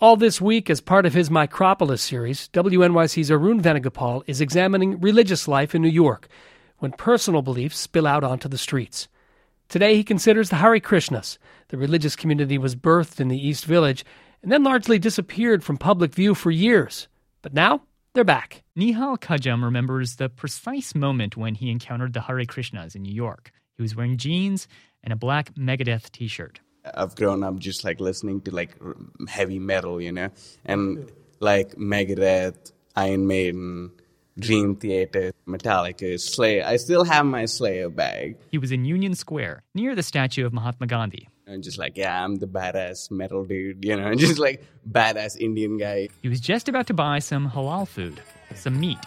All this week, as part of his Micropolis series, WNYC's Arun Venugopal is examining religious life in New York when personal beliefs spill out onto the streets. Today, he considers the Hare Krishnas. The religious community was birthed in the East Village and then largely disappeared from public view for years. But now, they're back. Nihal Kajjam remembers the precise moment when he encountered the Hare Krishnas in New York. He was wearing jeans and a black Megadeth t shirt. I've grown up just like listening to like heavy metal, you know, and like Megadeth, Iron Maiden, Dream Theater, Metallica, Slayer. I still have my Slayer bag. He was in Union Square, near the statue of Mahatma Gandhi. And just like, yeah, I'm the badass metal dude, you know, just like badass Indian guy. He was just about to buy some halal food, some meat.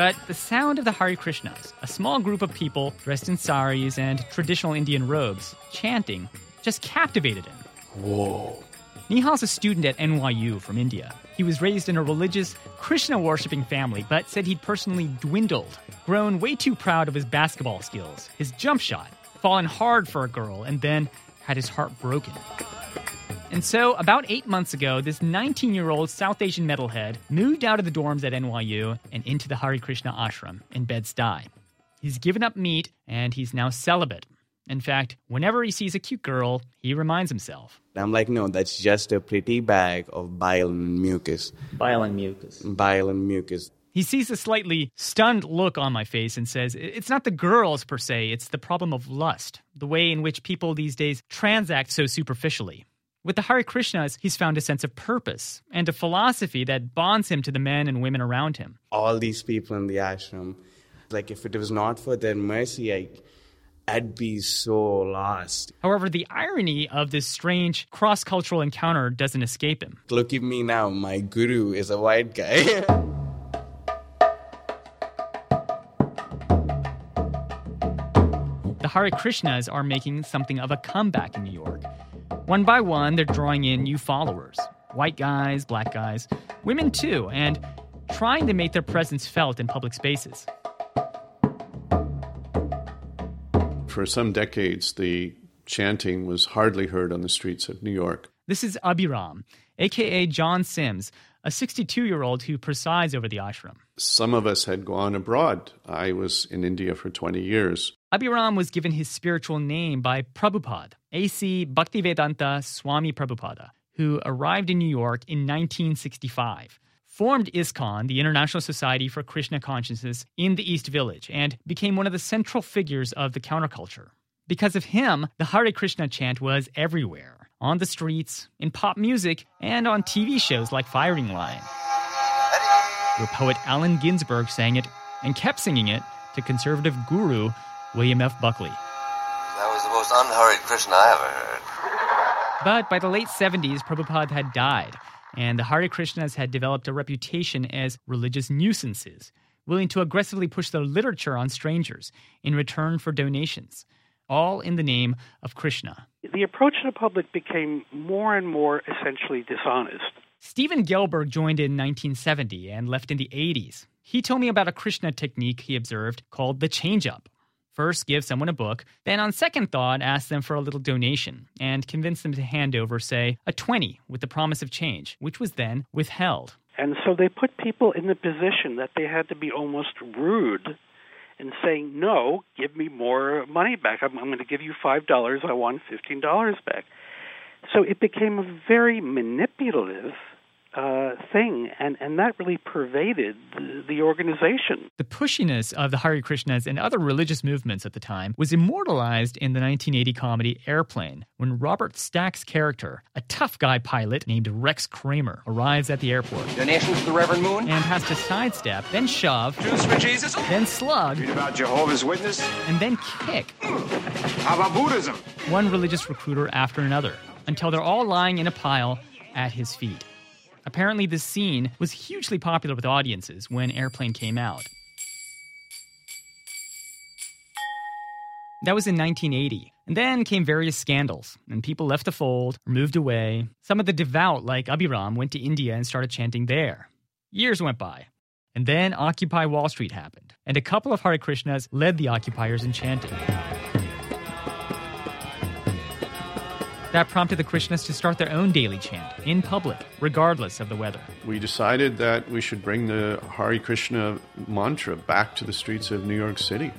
But the sound of the Hare Krishnas, a small group of people dressed in saris and traditional Indian robes, chanting, just captivated him. Whoa. Nihal's a student at NYU from India. He was raised in a religious, Krishna worshipping family, but said he'd personally dwindled, grown way too proud of his basketball skills, his jump shot, fallen hard for a girl, and then had his heart broken. And so, about eight months ago, this 19 year old South Asian metalhead moved out of the dorms at NYU and into the Hare Krishna ashram in Bed Stuy. He's given up meat and he's now celibate. In fact, whenever he sees a cute girl, he reminds himself. I'm like, no, that's just a pretty bag of bile and mucus. Bile and mucus. Bile and mucus. He sees a slightly stunned look on my face and says, It's not the girls per se, it's the problem of lust, the way in which people these days transact so superficially. With the Hare Krishnas, he's found a sense of purpose and a philosophy that bonds him to the men and women around him. All these people in the ashram, like if it was not for their mercy, I, I'd be so lost. However, the irony of this strange cross cultural encounter doesn't escape him. Look at me now, my guru is a white guy. the Hare Krishnas are making something of a comeback in New York. One by one, they're drawing in new followers white guys, black guys, women too, and trying to make their presence felt in public spaces. For some decades, the chanting was hardly heard on the streets of New York. This is Abhiram, aka John Sims, a 62 year old who presides over the ashram. Some of us had gone abroad. I was in India for 20 years. Abhiram was given his spiritual name by Prabhupada, A.C. Bhaktivedanta Swami Prabhupada, who arrived in New York in 1965, formed ISKCON, the International Society for Krishna Consciousness, in the East Village, and became one of the central figures of the counterculture. Because of him, the Hare Krishna chant was everywhere on the streets, in pop music, and on TV shows like Firing Line, where poet Allen Ginsberg sang it and kept singing it to conservative guru William F. Buckley. That was the most unhurried Krishna I ever heard. But by the late 70s, Prabhupada had died, and the Hare Krishnas had developed a reputation as religious nuisances, willing to aggressively push their literature on strangers in return for donations, all in the name of Krishna. The approach to the public became more and more essentially dishonest. Steven Gelberg joined in 1970 and left in the 80s. He told me about a Krishna technique he observed called the change up. First, give someone a book, then, on second thought, ask them for a little donation and convince them to hand over, say, a 20 with the promise of change, which was then withheld. And so they put people in the position that they had to be almost rude in saying, no, give me more money back. I'm, I'm going to give you $5. I want $15 back. So it became a very manipulative uh, thing, and, and that really pervaded the, the, organization. The pushiness of the Hare Krishnas and other religious movements at the time was immortalized in the 1980 comedy Airplane, when Robert Stack's character, a tough guy pilot named Rex Kramer, arrives at the airport. Donations to the Reverend Moon? And has to sidestep, then shove, Juice for Jesus? then slug, Read about Jehovah's Witness? and then kick. How about Buddhism? One religious recruiter after another, until they're all lying in a pile at his feet. Apparently, this scene was hugely popular with audiences when Airplane came out. That was in 1980. And then came various scandals, and people left the fold or moved away. Some of the devout, like Abhiram, went to India and started chanting there. Years went by. And then Occupy Wall Street happened, and a couple of Hare Krishnas led the occupiers in chanting. That prompted the Krishnas to start their own daily chant in public, regardless of the weather. We decided that we should bring the Hare Krishna mantra back to the streets of New York City,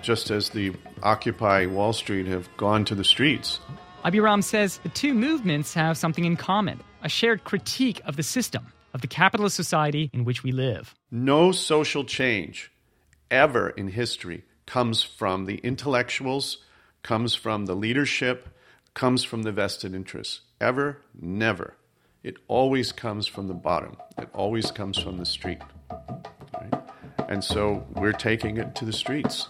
just as the Occupy Wall Street have gone to the streets. Abhiram says the two movements have something in common a shared critique of the system, of the capitalist society in which we live. No social change ever in history comes from the intellectuals, comes from the leadership, comes from the vested interests. Ever, never. It always comes from the bottom. It always comes from the street. Right? And so we're taking it to the streets.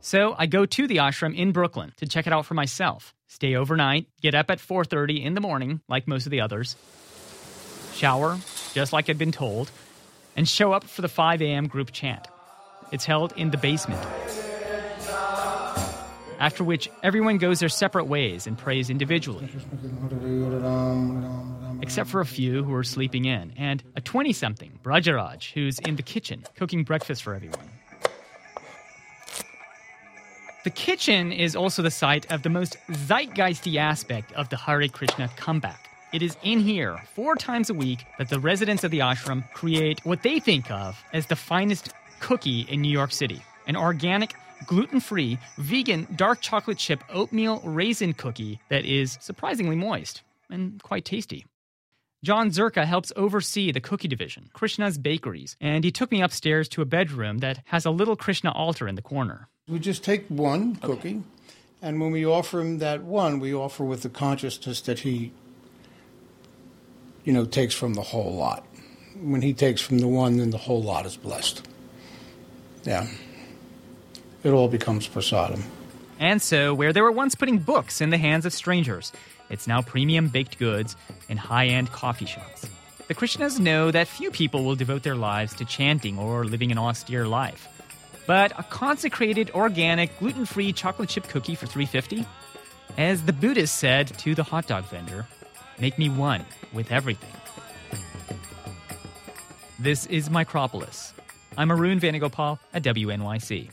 So I go to the ashram in Brooklyn to check it out for myself. Stay overnight, get up at 4:30 in the morning like most of the others. Shower, just like I'd been told, and show up for the 5 a.m. group chant. It's held in the basement. After which, everyone goes their separate ways and prays individually. Except for a few who are sleeping in, and a 20 something, Brajaraj, who's in the kitchen cooking breakfast for everyone. The kitchen is also the site of the most zeitgeisty aspect of the Hare Krishna comeback. It is in here, four times a week, that the residents of the ashram create what they think of as the finest cookie in New York City an organic, gluten free, vegan, dark chocolate chip oatmeal raisin cookie that is surprisingly moist and quite tasty. John Zerka helps oversee the cookie division, Krishna's Bakeries, and he took me upstairs to a bedroom that has a little Krishna altar in the corner. We just take one cookie, and when we offer him that one, we offer with the consciousness that he, you know, takes from the whole lot. When he takes from the one, then the whole lot is blessed. Yeah. It all becomes prasadam. And so, where they were once putting books in the hands of strangers, it's now premium baked goods in high end coffee shops. The Krishnas know that few people will devote their lives to chanting or living an austere life. But a consecrated, organic, gluten-free chocolate chip cookie for 350? As the Buddhist said to the hot dog vendor, make me one with everything. This is Micropolis. I'm Arun Venugopal at WNYC.